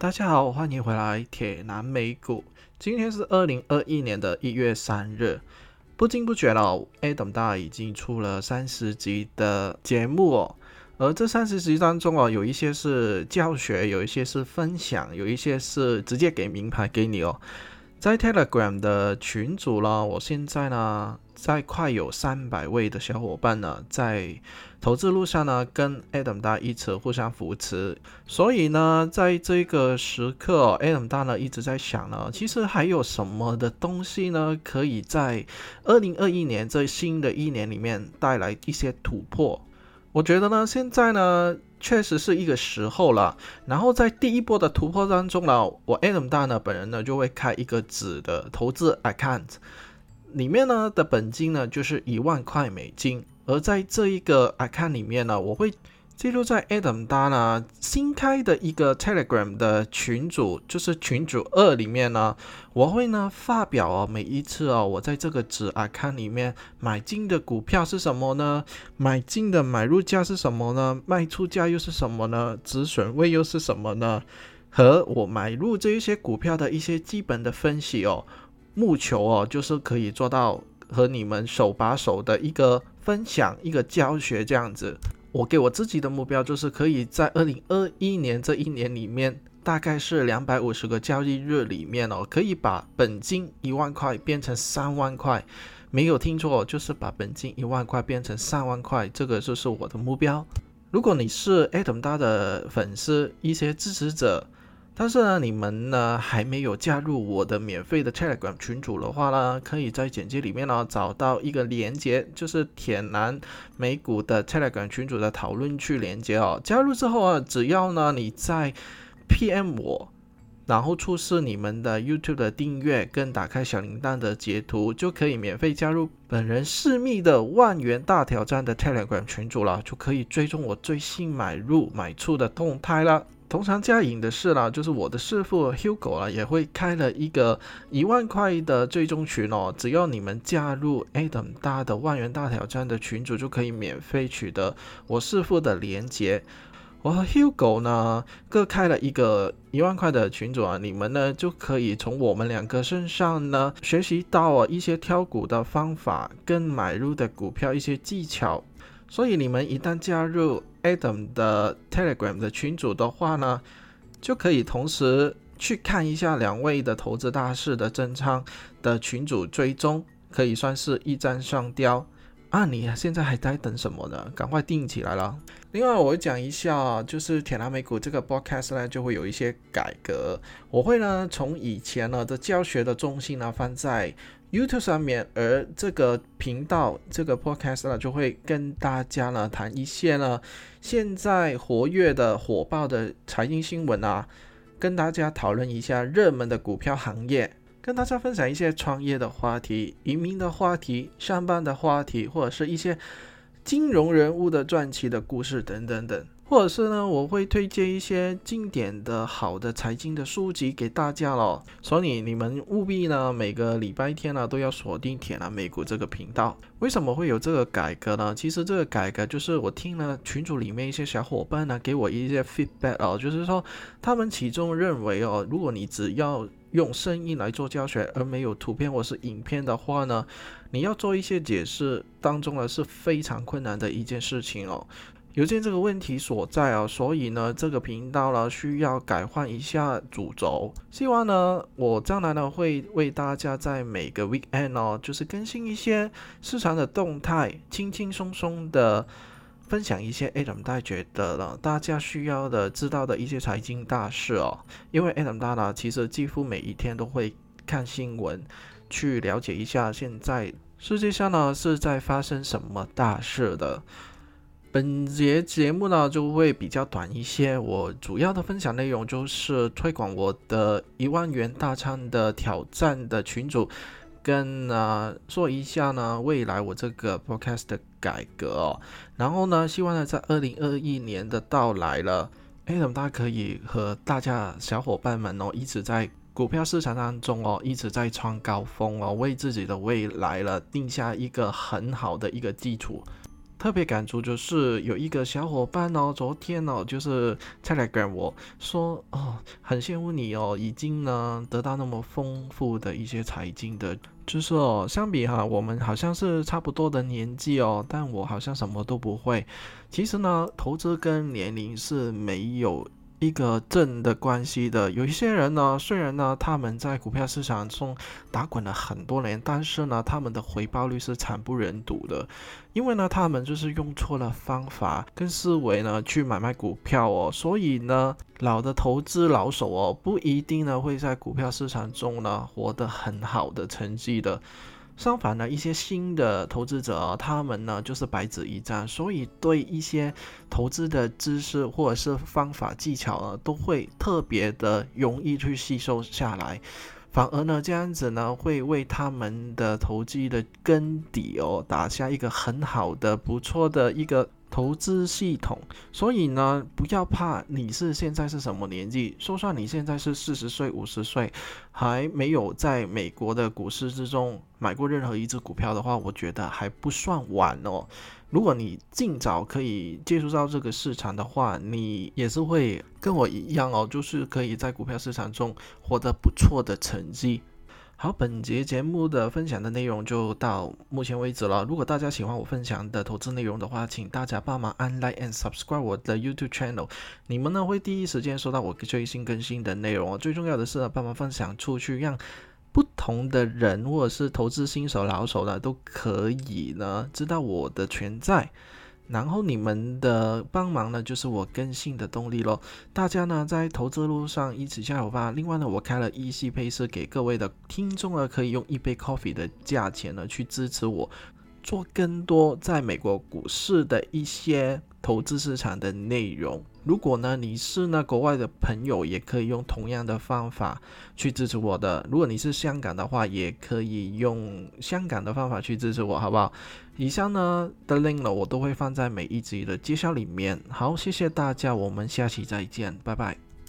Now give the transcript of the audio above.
大家好，欢迎回来铁男美股。今天是二零二一年的一月三日，不经不觉了，Adam 大已经出了三十集的节目哦。而这三十集当中哦，有一些是教学，有一些是分享，有一些是直接给名牌给你哦。在 Telegram 的群组呢，我现在呢，在快有三百位的小伙伴呢，在投资路上呢，跟 Adam 大一起互相扶持。所以呢，在这个时刻，Adam 大呢一直在想呢，其实还有什么的东西呢，可以在二零二一年这新的一年里面带来一些突破。我觉得呢，现在呢。确实是一个时候了，然后在第一波的突破当中呢，我 Adam 大呢本人呢就会开一个纸的投资 account，里面呢的本金呢就是一万块美金，而在这一个 account 里面呢，我会。记录在 Adam 大呢新开的一个 Telegram 的群组，就是群组二里面呢，我会呢发表哦，每一次哦，我在这个纸啊看里面买进的股票是什么呢？买进的买入价是什么呢？卖出价又是什么呢？止损位又是什么呢？和我买入这一些股票的一些基本的分析哦，目求哦，就是可以做到和你们手把手的一个分享，一个教学这样子。我给我自己的目标就是可以在二零二一年这一年里面，大概是两百五十个交易日里面哦，可以把本金一万块变成三万块，没有听错，就是把本金一万块变成三万块，这个就是我的目标。如果你是 Adam 大的粉丝，一些支持者。但是呢，你们呢还没有加入我的免费的 Telegram 群组的话呢，可以在简介里面呢找到一个连接，就是铁男美股的 Telegram 群组的讨论区连接哦。加入之后啊，只要呢你在 PM 我，然后出示你们的 YouTube 的订阅跟打开小铃铛的截图，就可以免费加入本人私密的万元大挑战的 Telegram 群组了，就可以追踪我最新买入买出的动态了。同常加引的是啦，就是我的师傅 Hugo 啊，也会开了一个一万块的追踪群哦。只要你们加入 Adam 大的万元大挑战的群组，就可以免费取得我师傅的连接。我和 Hugo 呢各开了一个一万块的群组啊，你们呢就可以从我们两个身上呢学习到啊一些挑股的方法跟买入的股票一些技巧。所以你们一旦加入 Adam 的 Telegram 的群组的话呢，就可以同时去看一下两位的投资大师的真仓的群组追踪，可以算是一箭双雕啊！你现在还在等什么呢？赶快定起来了。另外，我讲一下，就是铁蓝美股这个 Broadcast 呢，就会有一些改革。我会呢，从以前呢的教学的中心呢放在。YouTube 上面，而这个频道这个 Podcast 呢，就会跟大家呢谈一些呢现在活跃的火爆的财经新闻啊，跟大家讨论一下热门的股票行业，跟大家分享一些创业的话题、移民的话题、上班的话题，或者是一些金融人物的传奇的故事等等等。或者是呢，我会推荐一些经典的好的财经的书籍给大家咯。所以你们务必呢每个礼拜天呢都要锁定铁蓝美股这个频道。为什么会有这个改革呢？其实这个改革就是我听了群组里面一些小伙伴呢给我一些 feedback 哦，就是说他们其中认为哦，如果你只要用声音来做教学而没有图片或是影片的话呢，你要做一些解释当中呢是非常困难的一件事情哦。有见这个问题所在啊，所以呢，这个频道呢需要改换一下主轴。希望呢，我将来呢会为大家在每个 weekend 哦，就是更新一些市场的动态，轻轻松松的分享一些 Adam 大觉得了大家需要的知道的一些财经大事哦。因为 Adam 大呢，其实几乎每一天都会看新闻，去了解一下现在世界上呢是在发生什么大事的。本节节目呢就会比较短一些，我主要的分享内容就是推广我的一万元大餐的挑战的群组，跟啊说一下呢未来我这个 podcast 的改革哦，然后呢希望呢在二零二一年的到来了，哎，大家可以和大家小伙伴们哦一直在股票市场当中哦一直在创高峰哦，为自己的未来了定下一个很好的一个基础。特别感触就是有一个小伙伴哦，昨天哦，就是 Telegram 我说哦，很羡慕你哦，已经呢得到那么丰富的一些财经的知识哦。相比哈，我们好像是差不多的年纪哦，但我好像什么都不会。其实呢，投资跟年龄是没有。一个正的关系的，有一些人呢，虽然呢他们在股票市场中打滚了很多年，但是呢他们的回报率是惨不忍睹的，因为呢他们就是用错了方法跟思维呢去买卖股票哦，所以呢老的投资老手哦不一定呢会在股票市场中呢获得很好的成绩的。相反呢，一些新的投资者，他们呢就是白纸一张，所以对一些投资的知识或者是方法技巧呢，都会特别的容易去吸收下来。反而呢，这样子呢，会为他们的投机的根底哦，打下一个很好的、不错的一个。投资系统，所以呢，不要怕你是现在是什么年纪，就算你现在是四十岁、五十岁，还没有在美国的股市之中买过任何一只股票的话，我觉得还不算晚哦。如果你尽早可以接触到这个市场的话，你也是会跟我一样哦，就是可以在股票市场中获得不错的成绩。好，本节节目的分享的内容就到目前为止了。如果大家喜欢我分享的投资内容的话，请大家帮忙按 like and subscribe 我的 YouTube channel，你们呢会第一时间收到我最新更新的内容。最重要的是呢，帮忙分享出去，让不同的人或者是投资新手老手呢都可以呢知道我的存在。然后你们的帮忙呢，就是我更新的动力咯。大家呢在投资路上一起加油吧！另外呢，我开了一系配色给各位的听众呢，可以用一杯 coffee 的价钱呢去支持我，做更多在美国股市的一些投资市场的内容。如果呢你是呢国外的朋友，也可以用同样的方法去支持我的。如果你是香港的话，也可以用香港的方法去支持我，好不好？以上呢的 link 呢，我都会放在每一集的介绍里面。好，谢谢大家，我们下期再见，拜拜。